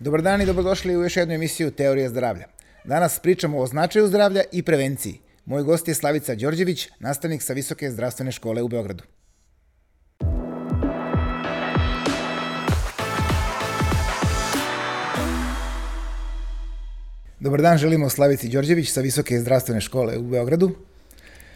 Dobar dan i dobrodošli u još jednu emisiju Teorija zdravlja. Danas pričamo o značaju zdravlja i prevenciji. Moj gost je Slavica Đorđević, nastavnik sa Visoke zdravstvene škole u Beogradu. Dobar dan, želimo Slavici Đorđević sa Visoke zdravstvene škole u Beogradu.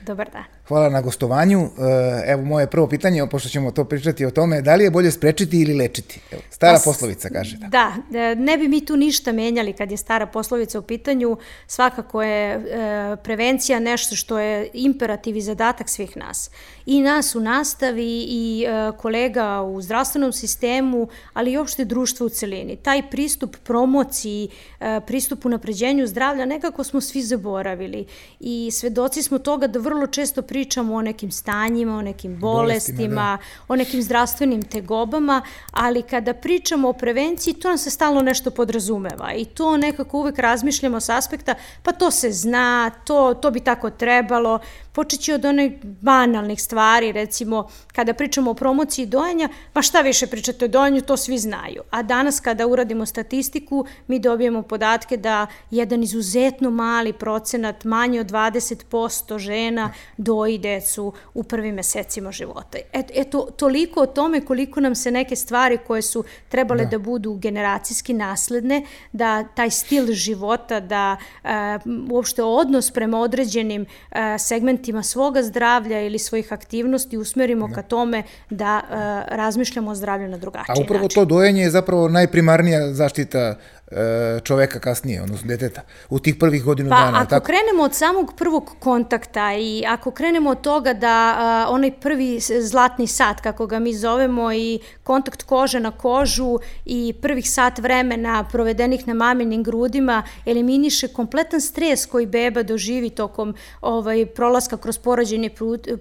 Dobar dan. Hvala na gostovanju. E, evo moje prvo pitanje, pošto ćemo to pričati o tome, da li je bolje sprečiti ili lečiti? Evo, stara pa, poslovica kaže. Da. da, ne bi mi tu ništa menjali kad je stara poslovica u pitanju. Svakako je e, prevencija nešto što je imperativ i zadatak svih nas. I nas u nastavi i e, kolega u zdravstvenom sistemu, ali i uopšte društvo u celini. Taj pristup promociji, pristup unapređenju zdravlja nekako smo svi zaboravili i svedoci smo toga da vrlo često pričamo o nekim stanjima, o nekim bolestima, bolestima da. o nekim zdravstvenim tegobama, ali kada pričamo o prevenciji, to nam se stalno nešto podrazumeva i to nekako uvek razmišljamo s aspekta, pa to se zna, to, to bi tako trebalo, počeći od onih banalnih stvari, recimo kada pričamo o promociji dojenja, pa šta više pričate o dojenju, to svi znaju. A danas kada uradimo statistiku, mi dobijemo podatke da jedan izuzetno mali procenat, manje od 20% žena doji decu u prvim mesecima života. Eto, eto, toliko o tome koliko nam se neke stvari koje su trebale da, da budu generacijski nasledne, da taj stil života, da uh, uopšte odnos prema određenim uh, segmentima segmentima svoga zdravlja ili svojih aktivnosti usmerimo da. ka tome da uh, razmišljamo o zdravlju na drugačiji način. A upravo način. to dojenje je zapravo najprimarnija zaštita čoveka kasnije, odnosno deteta, u tih prvih godinu pa, dana. Pa ako tako? krenemo od samog prvog kontakta i ako krenemo od toga da a, onaj prvi zlatni sat, kako ga mi zovemo, i kontakt kože na kožu i prvih sat vremena provedenih na maminim grudima eliminiše kompletan stres koji beba doživi tokom ovaj, prolaska kroz porođene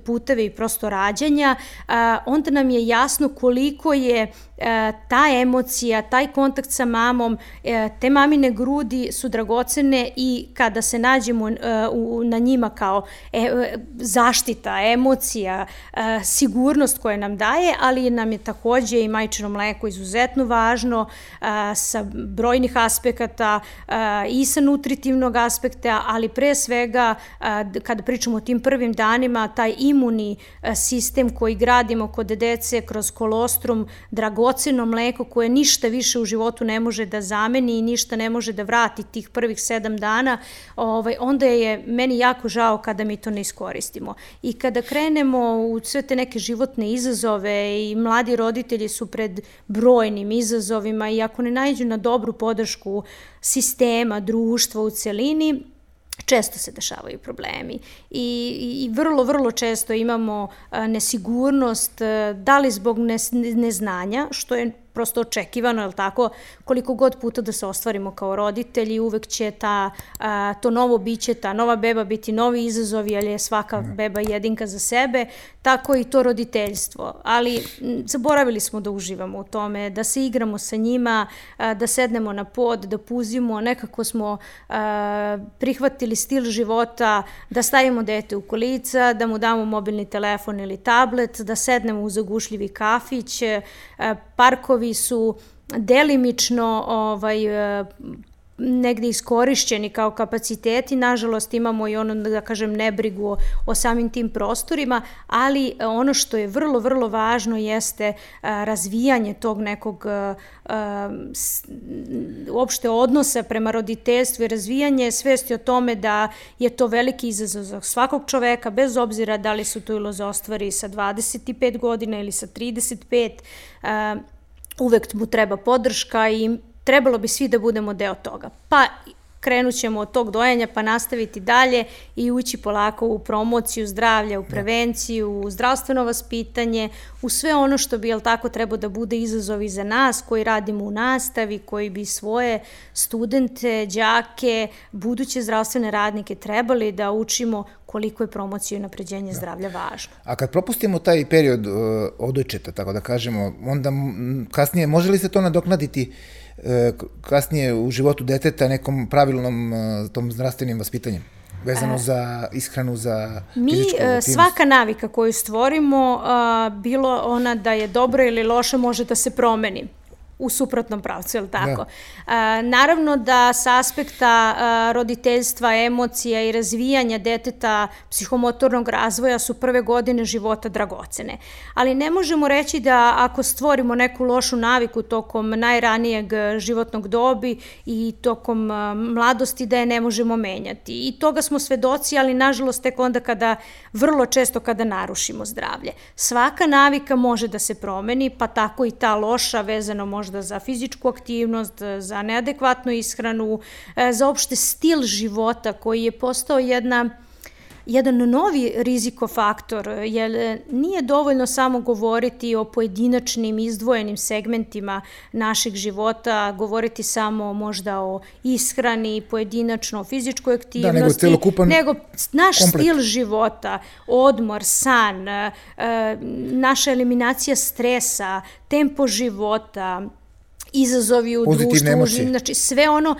puteve i prosto rađanja, a, onda nam je jasno koliko je E, ta emocija, taj kontakt sa mamom, e, te mamine grudi su dragocene i kada se nađemo e, na njima kao zaštita, emocija, sigurnost koja nam daje, ali nam je takođe i majčino mleko izuzetno važno sa brojnih aspekata i sa nutritivnog aspekta, ali pre svega kada pričamo o tim prvim danima, taj imuni sistem koji gradimo kod dece kroz kolostrum, dragocen dragoceno mleko koje ništa više u životu ne može da zameni i ništa ne može da vrati tih prvih sedam dana, ovaj, onda je meni jako žao kada mi to ne iskoristimo. I kada krenemo u sve te neke životne izazove i mladi roditelji su pred brojnim izazovima i ako ne najđu na dobru podršku sistema, društva u celini, često se dešavaju problemi. I, i vrlo, vrlo često imamo nesigurnost, da li zbog neznanja, što je prosto očekivano, je li tako, koliko god puta da se ostvarimo kao roditelji, uvek će ta, a, to novo biće, ta nova beba biti novi izazov, jer je svaka mhm. beba jedinka za sebe, tako i to roditeljstvo. Ali zaboravili smo da uživamo u tome, da se igramo sa njima, da sednemo na pod, da puzimo, nekako smo prihvatili stil života, da stavimo dete u kolica, da mu damo mobilni telefon ili tablet, da sednemo u zagušljivi kafić, parkovi su delimično ovaj, negde iskorišćeni kao kapaciteti, nažalost imamo i ono, da kažem, nebrigu o, o samim tim prostorima, ali ono što je vrlo, vrlo važno jeste a, razvijanje tog nekog a, a, s, uopšte odnosa prema roditeljstvu i razvijanje svesti o tome da je to veliki izazov za svakog čoveka, bez obzira da li su to ilo za ostvari sa 25 godina ili sa 35, a, uvek mu treba podrška i trebalo bi svi da budemo deo toga. Pa krenut ćemo od tog dojenja pa nastaviti dalje i ući polako u promociju zdravlja, u da. prevenciju, u zdravstveno vaspitanje, u sve ono što bi, jel tako, trebao da bude izazovi za nas koji radimo u nastavi, koji bi svoje studente, đake, buduće zdravstvene radnike trebali da učimo koliko je promocija i napređenje da. zdravlja važno. A kad propustimo taj period uh, odojčeta, tako da kažemo, onda kasnije, može li se to nadoknaditi uh, kasnije u životu deteta nekom pravilnom uh, tom zdravstvenim vaspitanjem? vezano za ishranu, za Mi, fizičku aktivnost? svaka navika koju stvorimo, bilo ona da je dobra ili loša, može da se promeni u suprotnom pravcu, je li tako? Da. naravno da sa aspekta roditeljstva, emocija i razvijanja deteta psihomotornog razvoja su prve godine života dragocene. Ali ne možemo reći da ako stvorimo neku lošu naviku tokom najranijeg životnog dobi i tokom mladosti da je ne možemo menjati. I toga smo svedoci, ali nažalost tek onda kada, vrlo često kada narušimo zdravlje. Svaka navika može da se promeni, pa tako i ta loša vezano možda za fizičku aktivnost, za neadekvatnu ishranu, e, za opšte stil života koji je postao jedna jedan novi rizikofaktor, jer nije dovoljno samo govoriti o pojedinačnim izdvojenim segmentima naših života, govoriti samo možda o ishrani, pojedinačno o fizičkoj aktivnosti, da, nego, celokupan nego naš komplet. stil života, odmor, san, e, naša eliminacija stresa, tempo života, izazovi u Pozitivne društvu, emocije. znači sve ono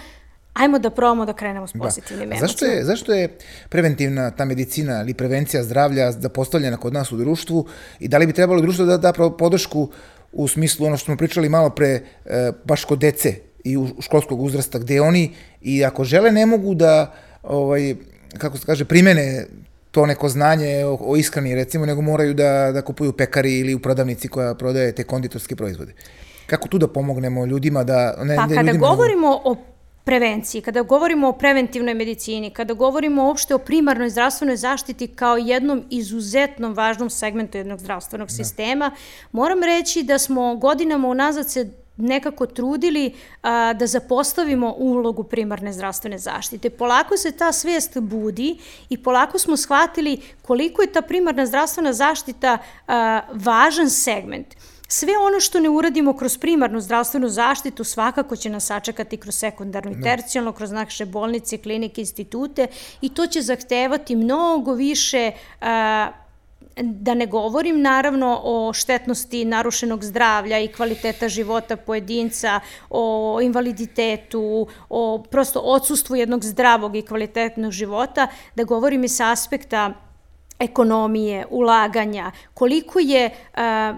ajmo da probamo da krenemo s da. pozitivnim da. emocijama. Zašto je, zašto je preventivna ta medicina ili prevencija zdravlja zapostavljena kod nas u društvu i da li bi trebalo društvo da da podršku u smislu ono što smo pričali malo pre, e, baš kod dece i u školskog uzrasta, gde oni i ako žele ne mogu da, ovaj, kako se kaže, primene to neko znanje o, o ishrani, recimo, nego moraju da, da kupuju pekari ili u prodavnici koja prodaje te konditorske proizvode. Kako tu da pomognemo ljudima da... Ne, pa ne, kada ljudima, govorimo o prevenciji, kada govorimo o preventivnoj medicini, kada govorimo uopšte o primarnoj zdravstvenoj zaštiti kao jednom izuzetnom važnom segmentu jednog zdravstvenog da. sistema, moram reći da smo godinama unazad se nekako trudili a, da zapostavimo ulogu primarne zdravstvene zaštite. Polako se ta svest budi i polako smo shvatili koliko je ta primarna zdravstvena zaštita a, važan segment. Sve ono što ne uradimo kroz primarnu zdravstvenu zaštitu svakako će nas sačekati kroz sekundarnu i da. tercijalno, kroz naše bolnice, klinike, institute i to će zahtevati mnogo više da ne govorim naravno o štetnosti narušenog zdravlja i kvaliteta života pojedinca, o invaliditetu, o prosto odsustvu jednog zdravog i kvalitetnog života, da govorim i sa aspekta ekonomije, ulaganja, koliko je a,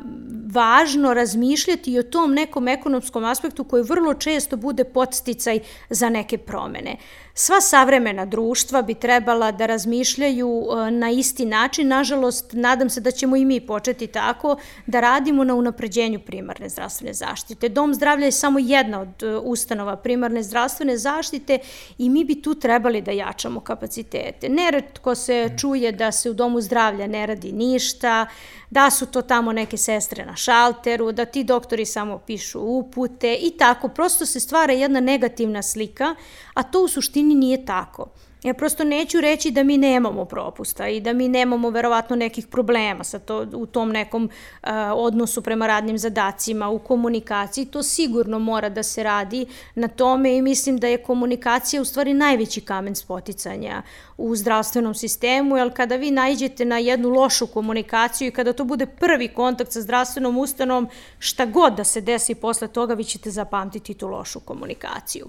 važno razmišljati i o tom nekom ekonomskom aspektu koji vrlo često bude podsticaj za neke promene. Sva savremena društva bi trebala da razmišljaju e, na isti način. Nažalost, nadam se da ćemo i mi početi tako da radimo na unapređenju primarne zdravstvene zaštite. Dom zdravlja je samo jedna od e, ustanova primarne zdravstvene zaštite i mi bi tu trebali da jačamo kapacitete. Neretko se čuje da se u domu zdravlja ne radi ništa, da su to tamo neke sestre na šalteru, da ti doktori samo pišu upute i tako. Prosto se stvara jedna negativna slika, a to u suštini nije tako. Ja prosto neću reći da mi nemamo propusta i da mi nemamo verovatno nekih problema sa to, u tom nekom uh, odnosu prema radnim zadacima, u komunikaciji. To sigurno mora da se radi na tome i mislim da je komunikacija u stvari najveći kamen spoticanja u zdravstvenom sistemu, jer kada vi najđete na jednu lošu komunikaciju i kada to bude prvi kontakt sa zdravstvenom ustanom, šta god da se desi posle toga, vi ćete zapamtiti tu lošu komunikaciju.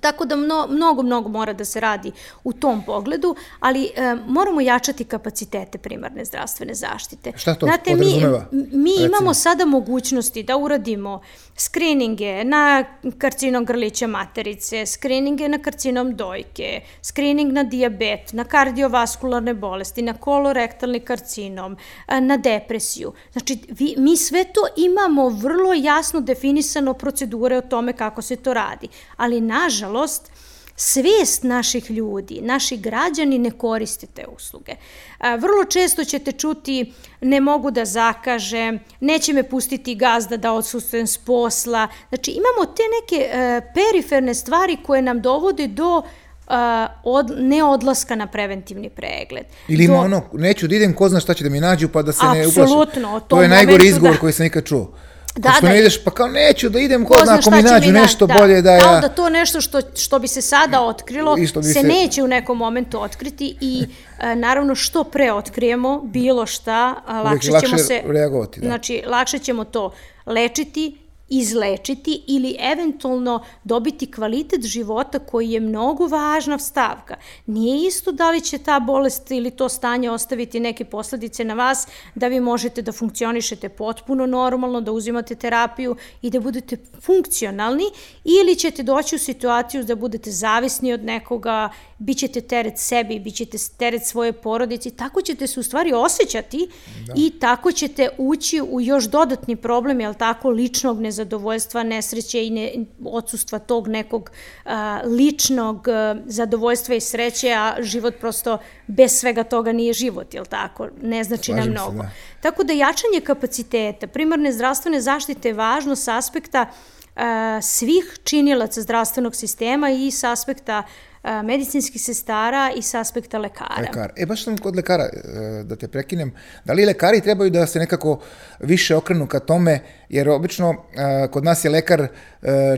Tako da mno, mnogo, mnogo mora da se radi u tom pogledu, ali e, moramo jačati kapacitete primarne zdravstvene zaštite. Šta to Znate, mi, mi imamo sada mogućnosti da uradimo skrininge na karcinom grlića materice, skrininge na karcinom dojke, skrining na diabet, na kardiovaskularne bolesti, na kolorektalni karcinom, e, na depresiju. Znači, vi, mi sve to imamo vrlo jasno definisano procedure o tome kako se to radi, ali nažalost, nažalost, svest naših ljudi, naši građani ne koriste te usluge. Vrlo često ćete čuti ne mogu da zakaže, neće me pustiti gazda da odsustujem s posla. Znači imamo te neke e, periferne stvari koje nam dovode do Uh, od, ne odlaska na preventivni pregled. Ili ima Do, ono, neću da idem, ko zna šta će da mi nađu, pa da se ne uplašim. Apsolutno. To je najgori izgovor da. koji sam nikad čuo. Da, što da, ne ideš, pa kao neću da idem kod ako mi nađu mi nešto da, bolje da ja... Kao da to nešto što, što bi se sada otkrilo, se, se neće u nekom momentu otkriti i e, naravno što pre otkrijemo bilo šta, lakše, lakše ćemo se... reagovati, da. Znači, lakše ćemo to lečiti izlečiti ili eventualno dobiti kvalitet života koji je mnogo važna stavka. Nije isto da li će ta bolest ili to stanje ostaviti neke posledice na vas da vi možete da funkcionišete potpuno normalno, da uzimate terapiju i da budete funkcionalni ili ćete doći u situaciju da budete zavisni od nekoga, bit ćete teret sebi, bit ćete teret svoje porodici, tako ćete se u stvari osjećati da. i tako ćete ući u još dodatni problem, jel tako, ličnog nezadovoljstva, nesreće i ne, odsustva tog nekog a, ličnog a, zadovoljstva i sreće, a život prosto bez svega toga nije život, jel tako, ne znači Slažim nam mnogo. Se, da. Tako da jačanje kapaciteta primarne zdravstvene zaštite je važno sa aspekta a, svih činilaca zdravstvenog sistema i sa aspekta medicinskih sestara i sa aspekta lekara. Lekar. E, baš sam kod lekara, e, da te prekinem, da li lekari trebaju da se nekako više okrenu ka tome, jer obično kod nas je lekar e,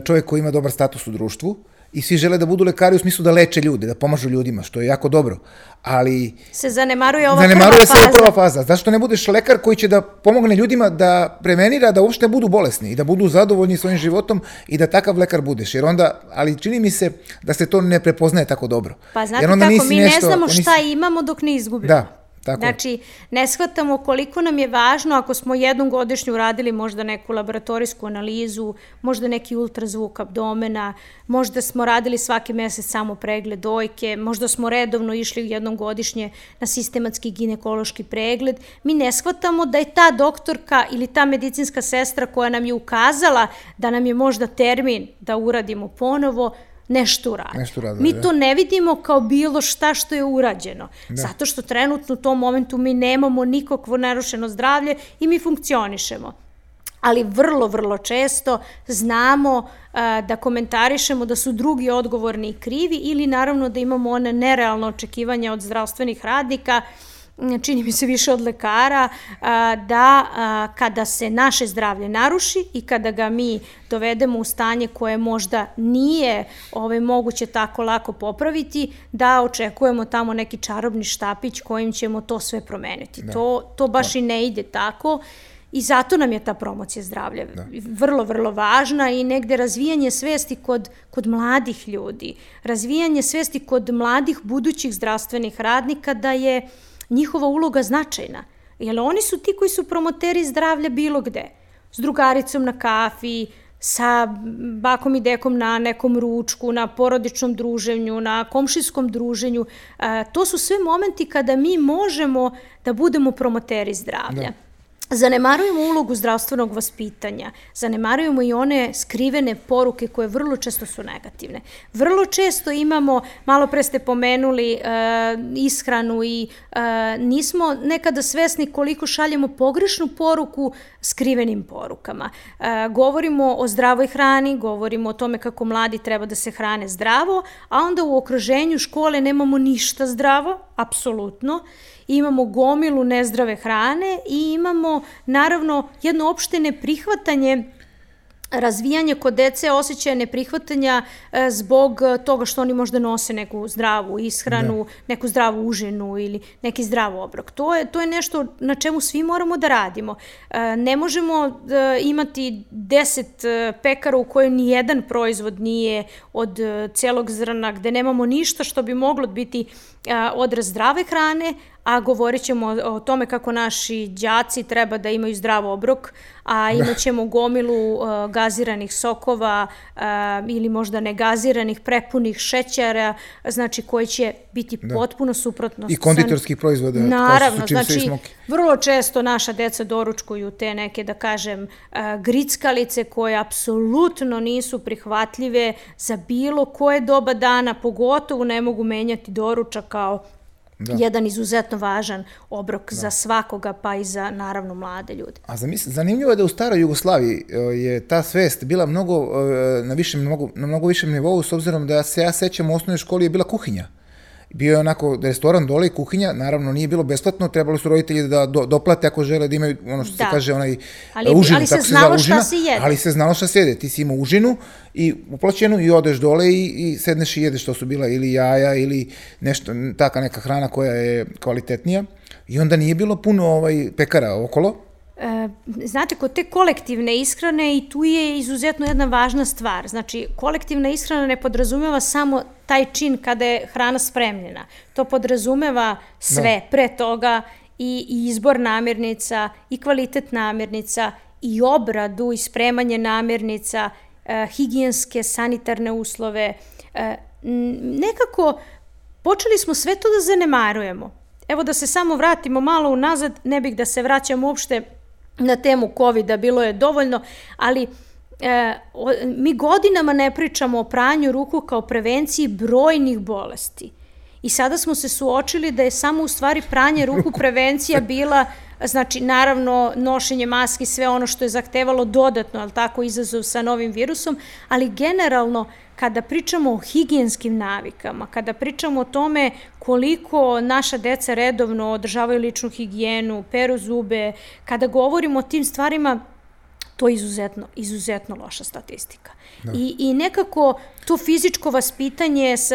čovjek koji ima dobar status u društvu, i svi žele da budu lekari u smislu da leče ljude, da pomažu ljudima, što je jako dobro. Ali... Se zanemaruje ova zanemaruje prva faza. se prva faza. Zašto ne budeš lekar koji će da pomogne ljudima da prevenira da uopšte budu bolesni i da budu zadovoljni svojim životom i da takav lekar budeš. Jer onda, ali čini mi se da se to ne prepoznaje tako dobro. Pa znate Jer onda kako, mi nešto, ne znamo šta nisi... imamo dok ne izgubimo. Da, Tako. Znači, ne shvatamo koliko nam je važno ako smo jednom godišnju radili možda neku laboratorijsku analizu, možda neki ultrazvuk abdomena, možda smo radili svaki mesec samo pregled dojke, možda smo redovno išli jednom godišnje na sistematski ginekološki pregled. Mi ne shvatamo da je ta doktorka ili ta medicinska sestra koja nam je ukazala da nam je možda termin da uradimo ponovo, nešto uradi. Nešto uradi mi da. to ne vidimo kao bilo šta što je urađeno. Da. Zato što trenutno u tom momentu mi nemamo nikakvo narušeno zdravlje i mi funkcionišemo ali vrlo, vrlo često znamo a, da komentarišemo da su drugi odgovorni i krivi ili naravno da imamo one nerealne očekivanja od zdravstvenih radnika čini mi se više od lekara, da kada se naše zdravlje naruši i kada ga mi dovedemo u stanje koje možda nije ovaj, moguće tako lako popraviti, da očekujemo tamo neki čarobni štapić kojim ćemo to sve promeniti. Da. To, to baš da. i ne ide tako. I zato nam je ta promocija zdravlja da. vrlo, vrlo važna i negde razvijanje svesti kod, kod mladih ljudi, razvijanje svesti kod mladih budućih zdravstvenih radnika da je uh, njihova uloga značajna. Jer oni su ti koji su promoteri zdravlja bilo gde. S drugaricom na kafi, sa bakom i dekom na nekom ručku, na porodičnom druženju, na komšijskom druženju. E, to su sve momenti kada mi možemo da budemo promoteri zdravlja. Da. Zanemarujemo ulogu zdravstvenog vaspitanja, zanemarujemo i one skrivene poruke koje vrlo često su negativne. Vrlo često imamo, malo pre ste pomenuli e, ishranu i e, nismo nekada svesni koliko šaljemo pogrešnu poruku skrivenim porukama. E, govorimo o zdravoj hrani, govorimo o tome kako mladi treba da se hrane zdravo, a onda u okruženju škole nemamo ništa zdravo, apsolutno, imamo gomilu nezdrave hrane i imamo naravno jedno opšte neprihvatanje razvijanje kod dece osjećaja neprihvatanja e, zbog toga što oni možda nose neku zdravu ishranu, da. neku zdravu užinu ili neki zdrav obrok. To je, to je nešto na čemu svi moramo da radimo. E, ne možemo e, imati deset pekara u kojoj ni jedan proizvod nije od celog zrna, gde nemamo ništa što bi moglo biti odraz zdrave hrane, a govorit ćemo o tome kako naši đaci treba da imaju zdrav obrok, a imat ćemo gomilu gaziranih sokova ili možda negaziranih, prepunih šećera, znači koji će biti da. potpuno suprotno. I konditorskih proizvoda. Naravno, znači vrlo često naša deca doručkuju te neke, da kažem, grickalice koje apsolutno nisu prihvatljive za bilo koje doba dana, pogotovo ne mogu menjati doručak kao da. jedan izuzetno važan obrok da. za svakoga, pa i za naravno mlade ljude. A zamisli, zanimljivo je da u staroj Jugoslaviji e, je ta svest bila mnogo, e, na, višem, mnogo, na mnogo višem nivou, s obzirom da se ja sećam u osnovnoj školi je bila kuhinja bio je onako restoran dole i kuhinja, naravno nije bilo besplatno, trebali su roditelji da do, doplate ako žele da imaju ono što da. se kaže onaj ali, užinu, ali se znalo se šta se jede. Ali se znalo šta se jede, ti si imao užinu i uplaćenu i odeš dole i, i sedneš i jedeš što su bila ili jaja ili nešto, taka neka hrana koja je kvalitetnija i onda nije bilo puno ovaj pekara okolo, znate, kod te kolektivne ishrane i tu je izuzetno jedna važna stvar. Znači, kolektivna ishrana ne podrazumeva samo taj čin kada je hrana spremljena. To podrazumeva sve da. pre toga i, i izbor namirnica, i kvalitet namirnica, i obradu, i spremanje namirnica, e, higijenske, sanitarne uslove. E, nekako počeli smo sve to da zanemarujemo. Evo da se samo vratimo malo unazad, ne bih da se vraćam uopšte na temu COVID-a, bilo je dovoljno, ali e, o, mi godinama ne pričamo o pranju ruku kao prevenciji brojnih bolesti. I sada smo se suočili da je samo u stvari pranje ruku prevencija bila Znači, naravno, nošenje maski, sve ono što je zahtevalo dodatno, ali tako, izazov sa novim virusom, ali generalno, kada pričamo o higijenskim navikama, kada pričamo o tome koliko naša deca redovno održavaju ličnu higijenu, peru zube, kada govorimo o tim stvarima, to je izuzetno, izuzetno loša statistika. Da. I, I nekako to fizičko vaspitanje s,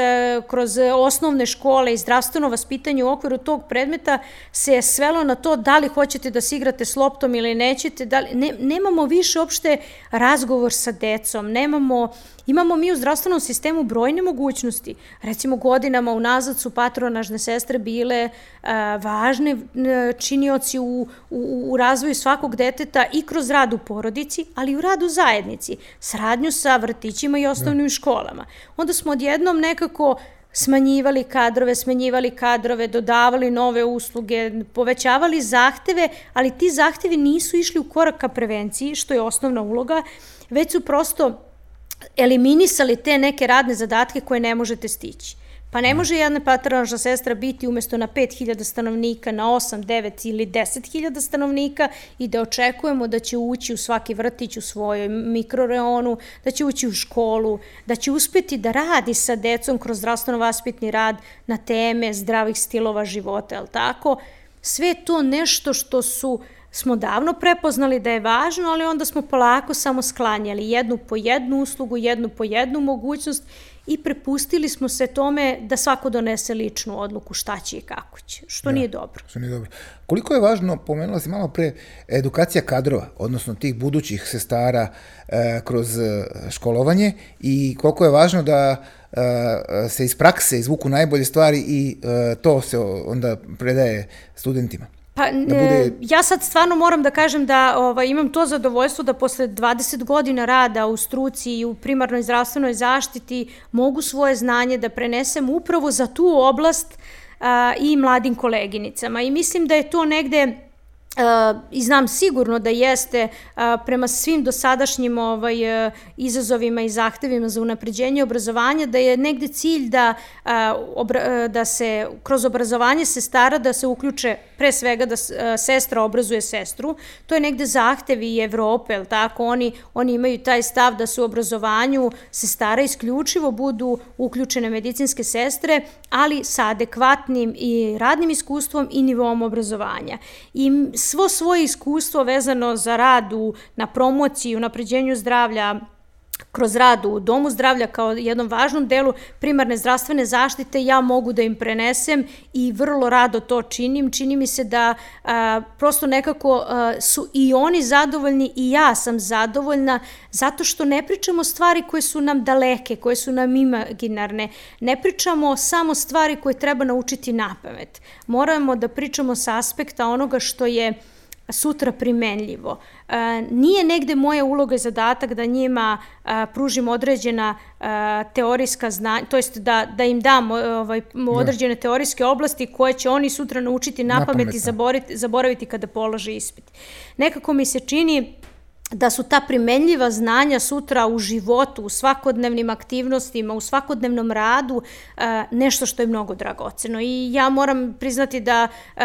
kroz osnovne škole i zdravstveno vaspitanje u okviru tog predmeta se svelo na to da li hoćete da se igrate s loptom ili nećete, da li, ne, nemamo više opšte razgovor sa decom, nemamo, imamo mi u zdravstvenom sistemu brojne mogućnosti. Recimo godinama unazad su patronažne sestre bile a, važne činioci u, u, u razvoju svakog deteta i kroz rad u porodici, ali i u radu zajednici, sradnju sa vrtićima i osnovnim školama školama. Onda smo odjednom nekako smanjivali kadrove, smanjivali kadrove, dodavali nove usluge, povećavali zahteve, ali ti zahtevi nisu išli u korak ka prevenciji, što je osnovna uloga, već su prosto eliminisali te neke radne zadatke koje ne možete stići. Pa ne može jedna patronažna sestra biti umesto na 5000 stanovnika na 8, 9 ili 10.000 stanovnika i da očekujemo da će ući u svaki vrtić u svojoj mikroreonu, da će ući u školu, da će uspeti da radi sa decom kroz zdravstveno-vaspitni rad na teme zdravih stilova života, je tako? Sve to nešto što su smo davno prepoznali da je važno, ali onda smo polako samo sklanjali jednu po jednu uslugu, jednu po jednu mogućnost i prepustili smo se tome da svako donese ličnu odluku šta će i kako će, što ja, nije dobro. Što nije dobro. Koliko je važno, pomenula si malo pre, edukacija kadrova, odnosno tih budućih sestara e, kroz e, školovanje i koliko je važno da e, se iz prakse izvuku najbolje stvari i e, to se onda predaje studentima? Pa, da bude... ja sad stvarno moram da kažem da ovaj, imam to zadovoljstvo da posle 20 godina rada u struci i u primarnoj zdravstvenoj zaštiti mogu svoje znanje da prenesem upravo za tu oblast a, i mladim koleginicama. I mislim da je to negde Uh, i znam sigurno da jeste uh, prema svim dosadašnjim ovaj, uh, izazovima i zahtevima za unapređenje obrazovanja, da je negde cilj da, obra, da se kroz obrazovanje se stara da se uključe pre svega da sestra obrazuje sestru. To je negde zahtev i Evrope, ali tako? Oni, oni imaju taj stav da su u obrazovanju se stara isključivo budu uključene medicinske sestre, ali sa adekvatnim i radnim iskustvom i nivom obrazovanja. I svo svoje iskustvo vezano za rad u, na promociji, u napređenju zdravlja, kroz rad u domu zdravlja kao jednom važnom delu primarne zdravstvene zaštite ja mogu da im prenesem i vrlo rado to činim. Čini mi se da a, prosto nekako a, su i oni zadovoljni i ja sam zadovoljna zato što ne pričamo stvari koje su nam daleke, koje su nam imaginarne. Ne pričamo samo stvari koje treba naučiti na pamet. Moramo da pričamo sa aspekta onoga što je sutra primenljivo. E, nije negde moja uloga i zadatak da njima e, pružim određena e, teorijska znanja, to jest da, da im dam ovaj, da. određene teorijske oblasti koje će oni sutra naučiti na pamet i zaboraviti, zaboraviti kada polože ispit. Nekako mi se čini da su ta primenljiva znanja sutra u životu, u svakodnevnim aktivnostima, u svakodnevnom radu e, nešto što je mnogo dragoceno. I ja moram priznati da e,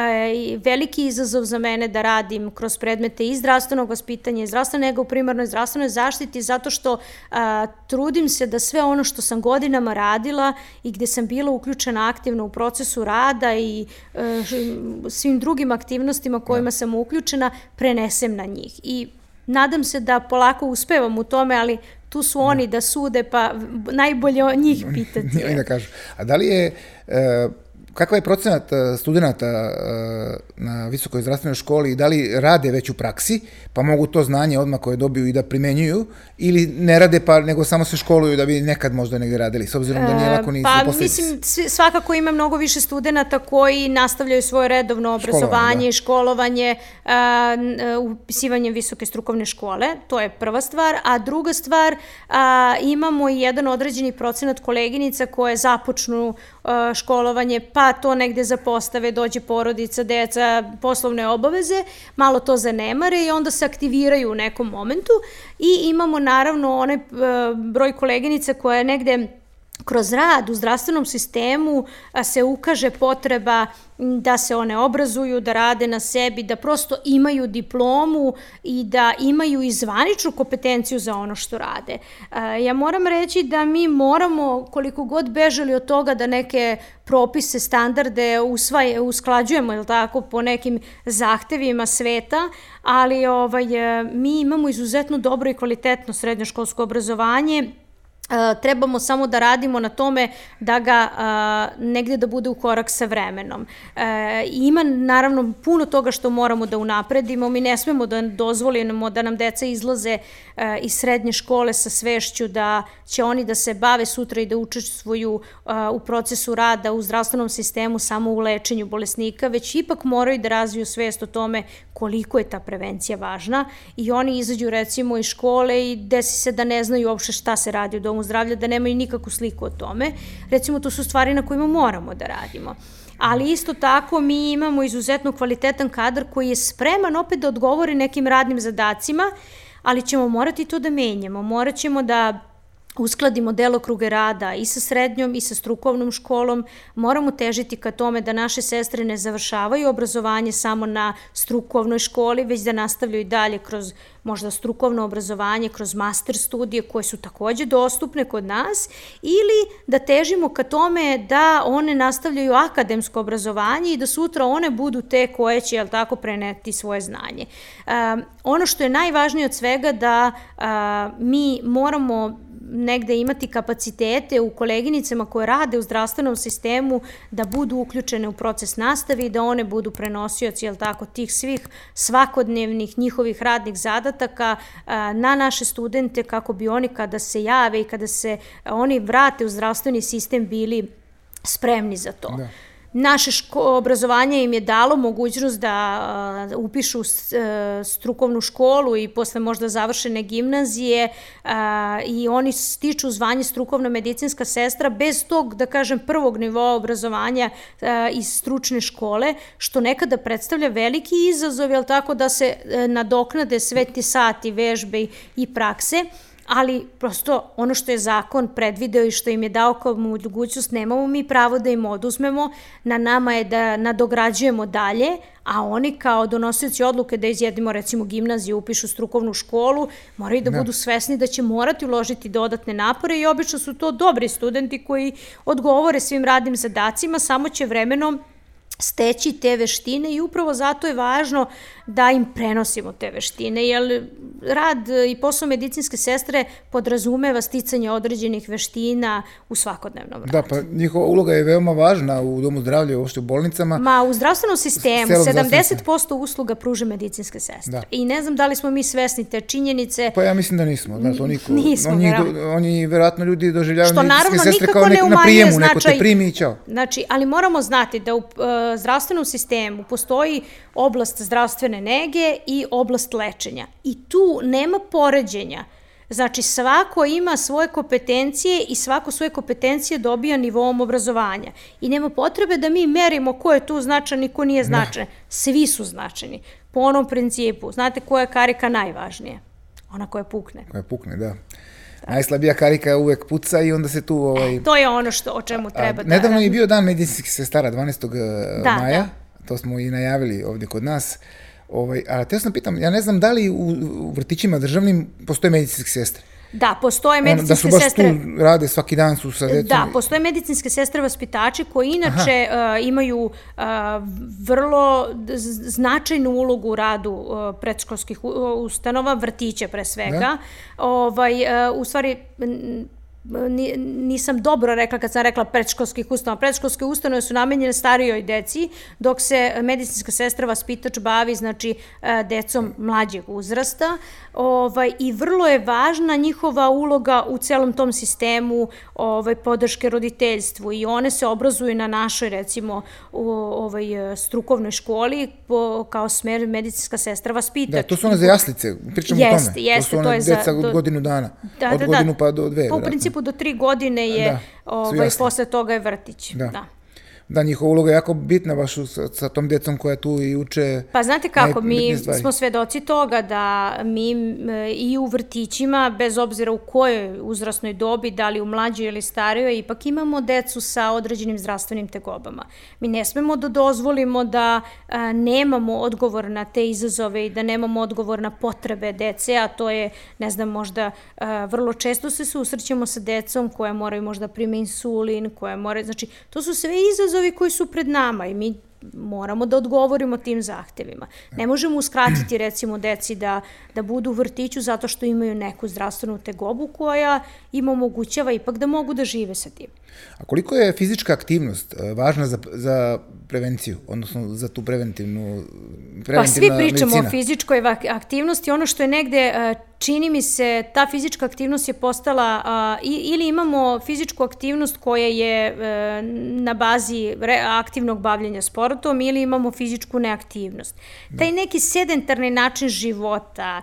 veliki izazov za mene da radim kroz predmete i zdravstvenog vaspitanja i zdravstvene nego u primarnoj zdravstvenoj zaštiti zato što e, trudim se da sve ono što sam godinama radila i gde sam bila uključena aktivno u procesu rada i svim drugim aktivnostima kojima da. sam uključena prenesem na njih. I nadam se da polako uspevam u tome, ali tu su oni da sude, pa najbolje o njih pitati. I da kažu. A da li je, e, kakav je procenat e, studenta e, na visokoj zdravstvenoj školi i da li rade već u praksi, pa mogu to znanje odmah koje dobiju i da primenjuju, ili ne rade pa nego samo se školuju da bi nekad možda negde radili, s obzirom da nije lako ni pa, mislim, svakako ima mnogo više studenta koji nastavljaju svoje redovno obrazovanje da. i školovanje uh, upisivanjem visoke strukovne škole, to je prva stvar, a druga stvar, uh, imamo i jedan određeni procenat koleginica koje započnu školovanje, pa to negde zapostave, dođe porodica, deca, poslovne obaveze, malo to zanemare i onda se aktiviraju u nekom momentu. I imamo naravno onaj broj koleginica koja je negde kroz rad u zdravstvenom sistemu se ukaže potreba da se one obrazuju, da rade na sebi, da prosto imaju diplomu i da imaju i zvaničnu kompetenciju za ono što rade. Ja moram reći da mi moramo, koliko god bežali od toga da neke propise, standarde usvaj, usklađujemo, je tako, po nekim zahtevima sveta, ali ovaj, mi imamo izuzetno dobro i kvalitetno srednjoškolsko obrazovanje Trebamo samo da radimo na tome da ga negde da bude u korak sa vremenom. Uh, ima naravno puno toga što moramo da unapredimo, mi ne smemo da dozvolimo da nam deca izlaze uh, iz srednje škole sa svešću da će oni da se bave sutra i da učestvuju u procesu rada u zdravstvenom sistemu samo u lečenju bolesnika, već ipak moraju da razviju svest o tome koliko je ta prevencija važna i oni izađu recimo iz škole i desi se da ne znaju uopšte šta se radi u domu zdravlja, da nemaju nikakvu sliku o tome. Recimo to su stvari na kojima moramo da radimo ali isto tako mi imamo izuzetno kvalitetan kadar koji je spreman opet da odgovori nekim radnim zadacima, ali ćemo morati to da menjamo. Morat ćemo da uskladimo delokruge rada i sa srednjom i sa strukovnom školom, moramo težiti ka tome da naše sestre ne završavaju obrazovanje samo na strukovnoj školi, već da nastavljaju dalje kroz možda strukovno obrazovanje, kroz master studije koje su takođe dostupne kod nas ili da težimo ka tome da one nastavljaju akademsko obrazovanje i da sutra one budu te koje će, jel tako, preneti svoje znanje. Um, ono što je najvažnije od svega da uh, mi moramo negde imati kapacitete u koleginicama koje rade u zdravstvenom sistemu da budu uključene u proces nastave i da one budu prenosioci, jel tako, tih svih svakodnevnih njihovih radnih zadataka na naše studente kako bi oni kada se jave i kada se oni vrate u zdravstveni sistem bili spremni za to. Da. Naše ško, obrazovanje im je dalo mogućnost da uh, upišu uh, strukovnu školu i posle možda završene gimnazije uh, i oni stiču zvanje strukovna medicinska sestra bez tog, da kažem, prvog nivoa obrazovanja uh, iz stručne škole, što nekada predstavlja veliki izazov, jel tako, da se uh, nadoknade sve ti sati vežbe i prakse ali prosto ono što je zakon predvideo i što im je dao kao mogućnost, nemamo mi pravo da im oduzmemo, na nama je da nadograđujemo dalje, a oni kao donosioci odluke da izjedimo recimo gimnaziju, upišu strukovnu školu, moraju da, da. budu svesni da će morati uložiti dodatne napore i obično su to dobri studenti koji odgovore svim radnim zadacima, samo će vremenom steći te veštine i upravo zato je važno da im prenosimo te veštine, jer rad i posao medicinske sestre podrazumeva sticanje određenih veština u svakodnevnom radu. Da, pa njihova uloga je veoma važna u domu zdravlja i uopšte u bolnicama. Ma, u zdravstvenom sistemu 70% usluga pruže medicinske sestre. Da. I ne znam da li smo mi svesni te činjenice. Pa ja mislim da nismo. Da, to niko, nismo, oni, do, oni verovatno ljudi doživljavaju medicinske sestre kao nek, na prijemu, značaj, neko te primi i čao. Znači, ali moramo znati da u uh, zdravstvenom sistemu postoji oblast zdravstvene nege i oblast lečenja. I tu nema poređenja. Znači, svako ima svoje kompetencije i svako svoje kompetencije dobija nivom obrazovanja. I nema potrebe da mi merimo ko je tu značan i ko nije značan. Ne. Svi su značajni. Po onom principu. Znate koja je karika najvažnija? Ona koja pukne. Koja pukne, da. Najslabija karika uvek puca i onda se tu... Ovaj... E, to je ono što, o čemu treba a, da... Nedavno je bio dan medicinskih sestara, 12. Eh, da, maja. Da. To smo i najavili ovde kod nas. Ovaj, a te sam pitam, ja ne znam da li u, u vrtićima državnim postoje medicinske sestre? Da, postoje medicinske sestre. Da su baš sestre, tu rade svaki dan su sa decom. Da, postoje medicinske sestre vaspitači koji inače uh, imaju uh, vrlo značajnu ulogu u radu uh, predškolskih ustanova, vrtića pre svega. Da. Ovaj, uh, u stvari, nisam dobro rekla kad sam rekla predškolskih ustanova. Predškolske ustanove su namenjene starijoj deci, dok se medicinska sestra vaspitač bavi znači e, decom mlađeg uzrasta. Ovaj, I vrlo je važna njihova uloga u celom tom sistemu ovaj, podrške roditeljstvu i one se obrazuju na našoj recimo ovaj, strukovnoj školi po, kao smer medicinska sestra vaspitač. Da, to su one za jaslice, pričamo jeste, o tome. Jeste, to, to je za... deca od godinu dana, da, od da, godinu da. pa do dve. Pa u principu do tri godine je, da, ovaj, posle toga je vrtić. Da. da da njihova uloga je jako bitna baš sa, sa tom djecom koja tu i uče Pa znate kako, mi smo svedoci toga da mi i u vrtićima, bez obzira u kojoj uzrasnoj dobi, da li u mlađoj ili starijoj, ipak imamo decu sa određenim zdravstvenim tegobama. Mi ne smemo da dozvolimo da a, nemamo odgovor na te izazove i da nemamo odgovor na potrebe dece, a to je, ne znam, možda a, vrlo često se susrećemo sa decom koje moraju možda prime insulin, koje moraju, znači, to su sve izazove izazovi koji su pred nama i mi moramo da odgovorimo tim zahtevima. Ne možemo uskratiti recimo deci da, da budu u vrtiću zato što imaju neku zdravstvenu tegobu koja im omogućava ipak da mogu da žive sa tim. A koliko je fizička aktivnost e, važna za, za prevenciju, odnosno za tu preventivnu preventivna Pa svi pričamo medicina. o fizičkoj aktivnosti, ono što je negde e, čini mi se ta fizička aktivnost je postala ili imamo fizičku aktivnost koja je e, na bazi aktivnog bavljenja sportom ili imamo fizičku neaktivnost. Da. Taj neki sedentarni način života,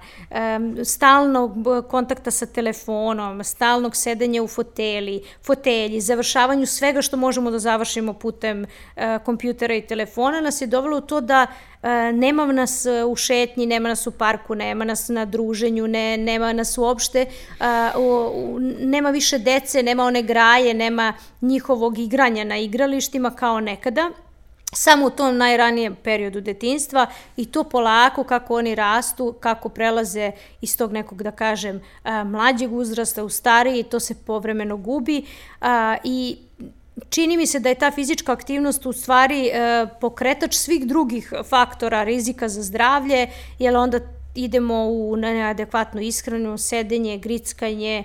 stalnog kontakta sa telefonom, stalnog sedenja u foteli, fotelji, završavanju svega što možemo da završimo putem e, kompjutera i telefona nas je dovelo u to da E, nema nas e, u šetnji, nema nas u parku, nema nas na druženju, ne, nema nas uopšte, uh, nema više dece, nema one graje, nema njihovog igranja na igralištima kao nekada samo u tom najranijem periodu detinstva i to polako kako oni rastu, kako prelaze iz tog nekog, da kažem, mlađeg uzrasta u stariji, to se povremeno gubi i čini mi se da je ta fizička aktivnost u stvari e, pokretač svih drugih faktora rizika za zdravlje, jer onda idemo u neadekvatnu ishranu, sedenje, grickanje, e,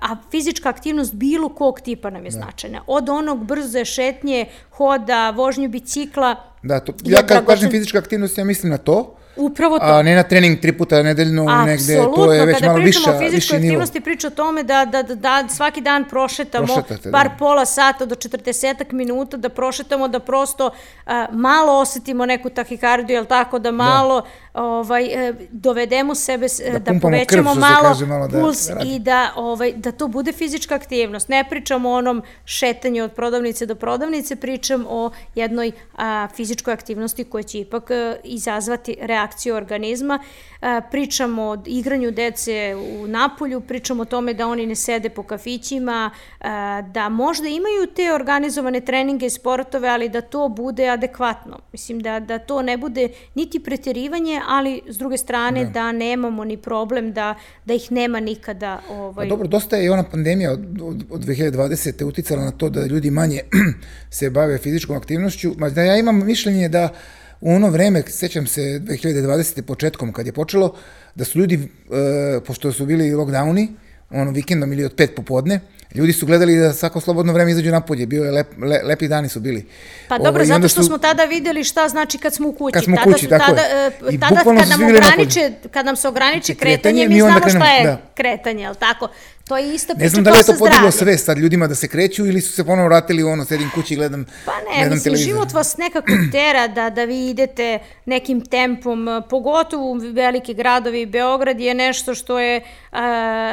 a fizička aktivnost bilo kog tipa nam je da. značajna. Od onog brze šetnje, hoda, vožnju bicikla. Da, to, ja kad kažem fizička aktivnost, ja mislim na to, Upravo to. A ne na trening tri puta nedeljno Absolutno. negde, to je već malo viša, Kada pričamo o fizičkoj aktivnosti, priča o tome da, da, da, da svaki dan prošetamo Prošetate, bar da. pola sata do 40 minuta, da prošetamo, da prosto uh, malo osetimo neku tahikardiju, jel tako, da malo da. Ovaj, uh, dovedemo sebe, da, da povećamo krv, malo, kaže, malo da, puls da i da, ovaj, da to bude fizička aktivnost. Ne pričamo o onom šetanju od prodavnice do prodavnice, pričam o jednoj uh, fizičkoj aktivnosti koja će ipak uh, izazvati reakciju organizma. E, pričamo o igranju dece u napolju, pričamo o tome da oni ne sede po kafićima, e, da možda imaju te organizovane treninge i sportove, ali da to bude adekvatno. Mislim da, da to ne bude niti preterivanje, ali s druge strane da, da nemamo ni problem da, da ih nema nikada. Ovaj... A dobro, dosta je i ona pandemija od, od, od 2020. uticala na to da ljudi manje se bave fizičkom aktivnošću, ma da ja imam mišljenje da u ono vreme, sećam se 2020. početkom kad je počelo, da su ljudi, e, pošto su bili lockdowni, ono vikendom ili od pet popodne, Ljudi su gledali da svako slobodno vreme izađu napolje, bio je lep, le, lepi dani su bili. Pa dobro, ovaj, zato što su, smo tada videli šta znači kad smo u kući. Kad smo u kući, tada, tako tada, je. I tada kad nam, ograniče, kad nam se ograniči kretanje, kretanje mi, mi znamo krenemo, šta je da. kretanje, ali tako? To je isto priča Ne znam da li je to podiglo sve sad ljudima da se kreću ili su se ponovo vratili u ono, sedim kući i gledam Pa ne, gledam mislim, televizor. život vas nekako tera da, da vi idete nekim tempom, pogotovo u velike gradovi. Beograd je nešto što je uh,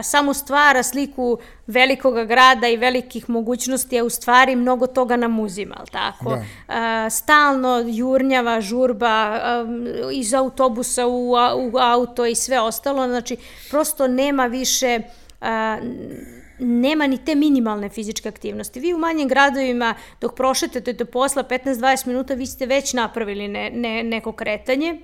samo stvara sliku velikog grada i velikih mogućnosti, a u stvari mnogo toga nam uzima, ali tako? Da. Uh, stalno jurnjava, žurba, um, iz autobusa u, u auto i sve ostalo, znači prosto nema više a, nema ni te minimalne fizičke aktivnosti. Vi u manjim gradovima, dok prošetate do posla 15-20 minuta, vi ste već napravili ne, ne, neko kretanje,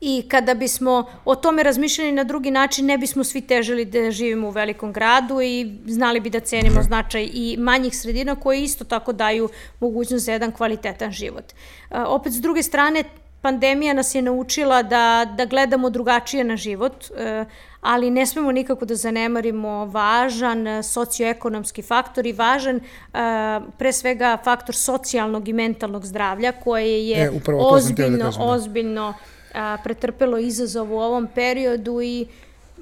I kada bismo o tome razmišljali na drugi način, ne bismo svi težili da živimo u velikom gradu i znali bi da cenimo značaj i manjih sredina koje isto tako daju mogućnost za jedan kvalitetan život. Opet, s druge strane, pandemija nas je naučila da, da gledamo drugačije na život, ali ne smemo nikako da zanemarimo važan socioekonomski faktor i važan pre svega faktor socijalnog i mentalnog zdravlja koje je e, da ozbiljno, da kažem, da. ozbiljno pretrpelo izazov u ovom periodu i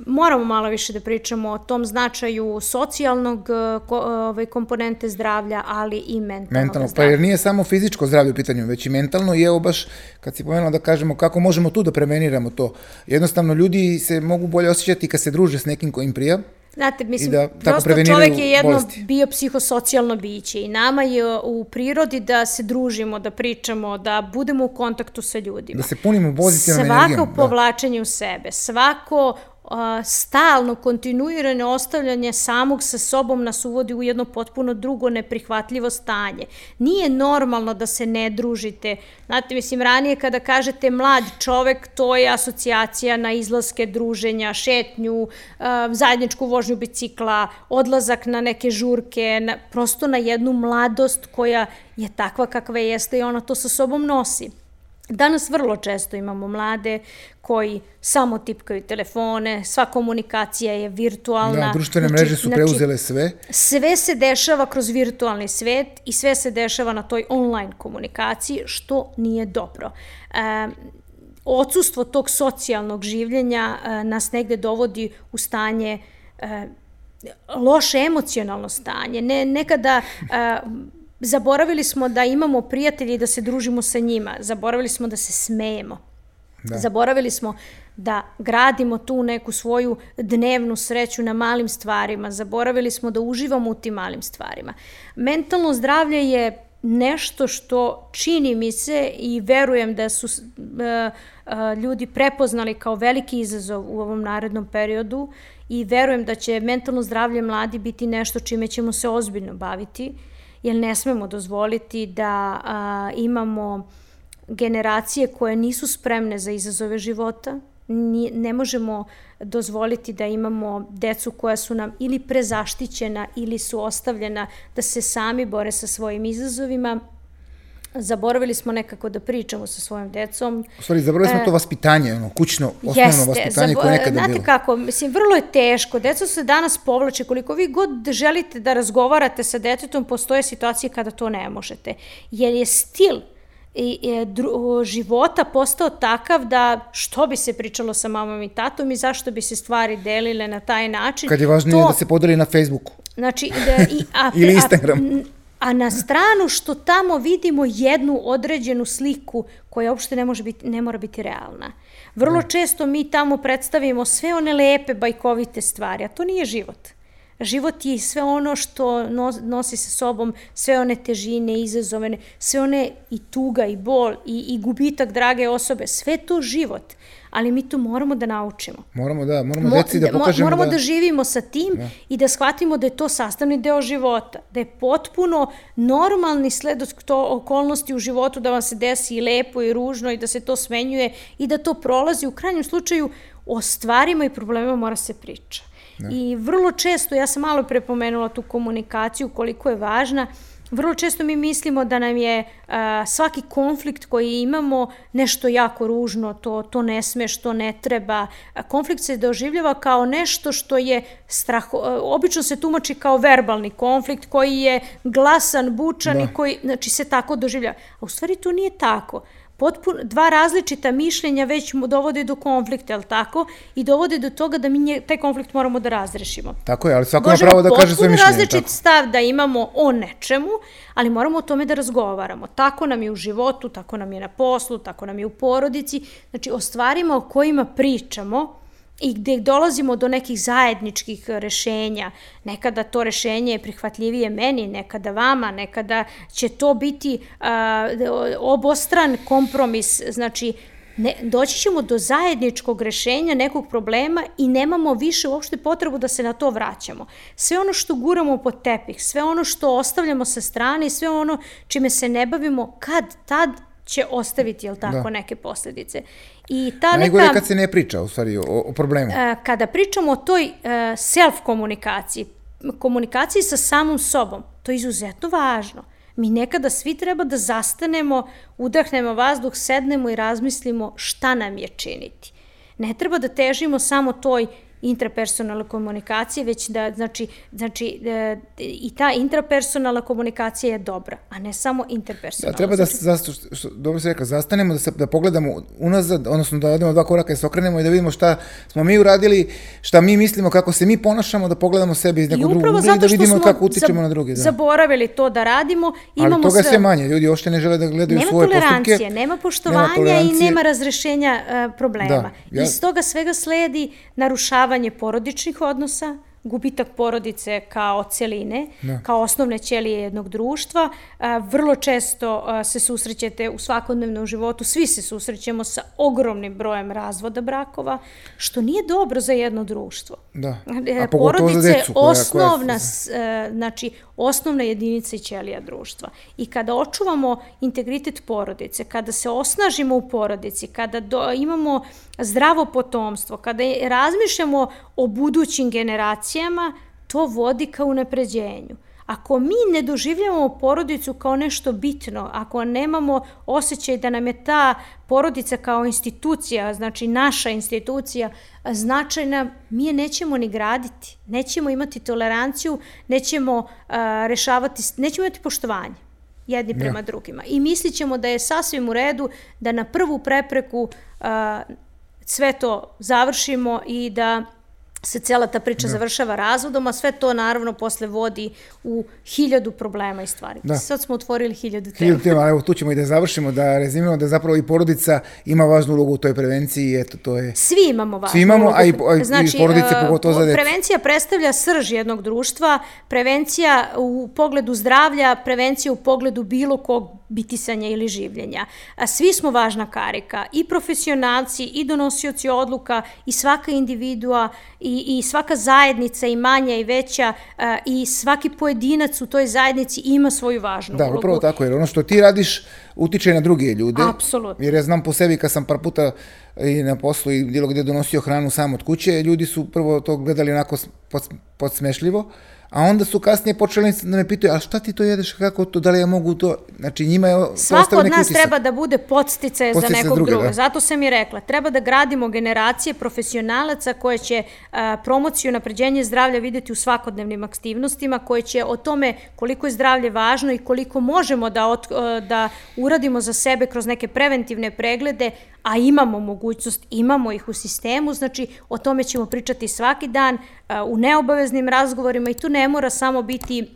moramo malo više da pričamo o tom značaju socijalnog ovaj, komponente zdravlja, ali i mentalnog mentalno, zdravlja. Pa jer nije samo fizičko zdravlje u pitanju, već i mentalno i evo baš kad si pomenula da kažemo kako možemo tu da preveniramo to. Jednostavno ljudi se mogu bolje osjećati kad se druže s nekim ko im prija, Znate, mislim, da, prosto čovek je jedno bolesti. bio psihosocijalno biće i nama je u prirodi da se družimo, da pričamo, da budemo u kontaktu sa ljudima. Da se punimo pozitivnom energijom. Svako da. povlačenje u sebe, svako stalno, kontinuirano ostavljanje samog sa sobom nas uvodi u jedno potpuno drugo neprihvatljivo stanje. Nije normalno da se ne družite. Znate, mislim, ranije kada kažete mlad čovek, to je asocijacija na izlaske druženja, šetnju, zajedničku vožnju bicikla, odlazak na neke žurke, na, prosto na jednu mladost koja je takva kakva jeste i ona to sa sobom nosi. Danas vrlo često imamo mlade koji samo tipkaju telefone, sva komunikacija je virtualna. Da, društvene znači, mreže su znači, preuzele sve. Sve se dešava kroz virtualni svet i sve se dešava na toj online komunikaciji, što nije dobro. E, odsustvo tog socijalnog življenja e, nas negde dovodi u stanje e, loše emocionalno stanje. Ne, nekada e, zaboravili smo da imamo prijatelje i da se družimo sa njima. Zaboravili smo da se smejemo. Da. Zaboravili smo da gradimo tu neku svoju dnevnu sreću na malim stvarima. Zaboravili smo da uživamo u tim malim stvarima. Mentalno zdravlje je nešto što čini mi se i verujem da su uh, uh, ljudi prepoznali kao veliki izazov u ovom narednom periodu i verujem da će mentalno zdravlje mladi biti nešto čime ćemo se ozbiljno baviti. Uh, jer ne smemo dozvoliti da a, imamo generacije koje nisu spremne za izazove života, Ni, ne možemo dozvoliti da imamo decu koja su nam ili prezaštićena ili su ostavljena da se sami bore sa svojim izazovima zaboravili smo nekako da pričamo sa svojom decom. U stvari, zaboravili smo e, to vaspitanje, ono, kućno, osnovno jeste, vaspitanje koje nekada znate bilo. Znate kako, mislim, vrlo je teško. Deca se danas povlače. Koliko vi god želite da razgovarate sa detetom, postoje situacije kada to ne možete. Jer je stil i, i dru, života postao takav da što bi se pričalo sa mamom i tatom i zašto bi se stvari delile na taj način. Kad je važnije to, da se podeli na Facebooku. Znači, da, i, a, Ili Instagram. A, a na stranu što tamo vidimo jednu određenu sliku koja uopšte ne, može biti, ne mora biti realna. Vrlo ne. često mi tamo predstavimo sve one lepe, bajkovite stvari, a to nije život. Život je sve ono što nosi sa sobom, sve one težine, izazovene, sve one i tuga i bol i, i gubitak drage osobe, sve to život ali mi to moramo da naučimo. Moramo da, moramo Mo, deci da pokažemo moramo da... da živimo sa tim da. i da shvatimo da je to sastavni deo života, da je potpuno normalni sled to okolnosti u životu da vam se desi i lepo i ružno i da se to smenjuje i da to prolazi. U krajnjem slučaju o stvarima i problemima mora se priča. Da. I vrlo često, ja sam malo prepomenula tu komunikaciju, koliko je važna, Vrlo često mi mislimo da nam je uh, svaki konflikt koji imamo nešto jako ružno, to, to ne sme, što ne treba. Konflikt se doživljava kao nešto što je strah, uh, obično se tumači kao verbalni konflikt koji je glasan, bučan da. i koji znači, se tako doživljava. A u stvari to nije tako potpuno, dva različita mišljenja već dovode do konflikta, je tako? I dovode do toga da mi nje, taj konflikt moramo da razrešimo. Tako je, ali svako ima pravo da kaže svoje mišljenje. Možemo različit stav da imamo o nečemu, ali moramo o tome da razgovaramo. Tako nam je u životu, tako nam je na poslu, tako nam je u porodici. Znači, o stvarima o kojima pričamo, i gde dolazimo do nekih zajedničkih rešenja. Nekada to rešenje je prihvatljivije meni, nekada vama, nekada će to biti a, obostran kompromis, znači ne, doći ćemo do zajedničkog rešenja nekog problema i nemamo više uopšte potrebu da se na to vraćamo. Sve ono što guramo pod tepih, sve ono što ostavljamo sa strane i sve ono čime se ne bavimo, kad tad će ostaviti, jel tako, da. neke posledice. I ta Najgore neka, kad se ne priča, u stvari, o, o problemu. E, kada pričamo o toj e, self-komunikaciji, komunikaciji sa samom sobom, to je izuzetno važno. Mi nekada svi treba da zastanemo, udahnemo vazduh, sednemo i razmislimo šta nam je činiti. Ne treba da težimo samo toj intrapersonalne komunikacije, već da, znači, znači da, i ta intrapersonalna komunikacija je dobra, a ne samo interpersonalna. Da, treba da, znači, zasto, što, dobro se rekao, zastanemo, da, se, da pogledamo unazad, odnosno da odemo dva koraka i se okrenemo i da vidimo šta smo mi uradili, šta mi mislimo, kako se mi ponašamo, da pogledamo sebe iz nekog drugog ugla i da vidimo kako utičemo na druge. Da. zaboravili to da radimo. Imamo Ali toga sve... sve manje, ljudi ošte ne žele da gledaju nema svoje postupke. Nema tolerancije, nema poštovanja i nema razrešenja uh, problema. Da, ja... Iz toga svega sledi narušavanje porodičnih odnosa, gubitak porodice kao celine, da. kao osnovne ćelije jednog društva. Vrlo često se susrećete u svakodnevnom životu, svi se susrećemo sa ogromnim brojem razvoda brakova, što nije dobro za jedno društvo. Da. E, A Porodica je osnovna, koja... znači, osnovna jedinica i ćelija društva. I kada očuvamo integritet porodice, kada se osnažimo u porodici, kada do, imamo zdravo potomstvo, kada razmišljamo o budućim generacijama, to vodi ka unapređenju. Ako mi ne doživljamo porodicu kao nešto bitno, ako nemamo osjećaj da nam je ta porodica kao institucija, znači naša institucija, značajna, mi je nećemo ni graditi, nećemo imati toleranciju, nećemo uh, rešavati, nećemo imati poštovanje jedni ja. prema drugima. I mislit ćemo da je sasvim u redu da na prvu prepreku uh, sve to završimo i da se cela ta priča da. završava razvodom, a sve to naravno posle vodi u hiljadu problema i stvari. Da. Sad smo otvorili hiljadu tema. Hiljadu tema, evo tu ćemo i da završimo, da rezimiramo da zapravo i porodica ima važnu ulogu u toj prevenciji, eto to je... Svi imamo važnu Svi imamo, ulogu. a i, a i znači, porodice uh, pogotovo za decu. Prevencija predstavlja srž jednog društva, prevencija u pogledu zdravlja, prevencija u pogledu bilo kog bitisanja ili življenja. Svi smo važna karika, i profesionalci, i donosioci odluka, i svaka individua, i, i svaka zajednica, i manja i veća, i svaki pojedinac u toj zajednici ima svoju važnu da, ulogu. Da, upravo tako, jer ono što ti radiš utiče na druge ljude. Apsolutno. Jer ja znam po sebi kad sam par puta i na poslu i bilo gde donosio hranu sam od kuće, ljudi su prvo to gledali onako podsmešljivo, a onda su kasnije počeli da me pitaju, a šta ti to jedeš, kako to, da li ja mogu to, znači njima je Svako od nas utisak. treba da bude podstice za nekog druga. Da. Zato sam i rekla, treba da gradimo generacije profesionalaca koje će a, promociju napređenje zdravlja videti u svakodnevnim aktivnostima, koje će o tome koliko je zdravlje važno i koliko možemo da, od, da uradimo za sebe kroz neke preventivne preglede, a imamo mogućnost, imamo ih u sistemu, znači o tome ćemo pričati svaki dan u neobaveznim razgovorima i tu ne mora samo biti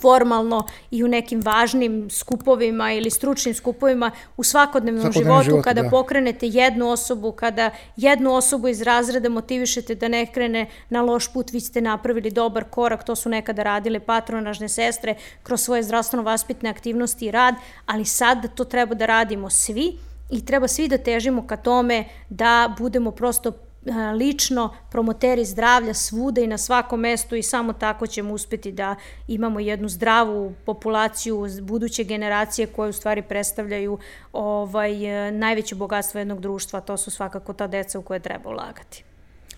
formalno i u nekim važnim skupovima ili stručnim skupovima u svakodnevnom, svakodnevnom životu, životu kada da. pokrenete jednu osobu, kada jednu osobu iz razreda motivišete da ne krene na loš put, vi ste napravili dobar korak, to su nekada radile patronažne sestre kroz svoje zdravstveno-vaspitne aktivnosti i rad, ali sad to treba da radimo svi i treba svi da težimo ka tome da budemo prosto lično promoteri zdravlja svuda i na svakom mestu i samo tako ćemo uspeti da imamo jednu zdravu populaciju buduće generacije koje u stvari predstavljaju ovaj, najveće bogatstvo jednog društva, to su svakako ta deca u koje treba ulagati.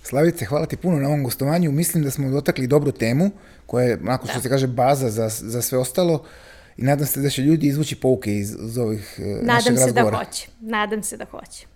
Slavice, hvala ti puno na ovom gostovanju. Mislim da smo dotakli dobru temu, koja je, onako što da. se kaže, baza za, za sve ostalo i nadam se da će ljudi izvući pouke iz, iz ovih nadam našeg razgovora. Nadam se da hoće. Nadam se da hoće.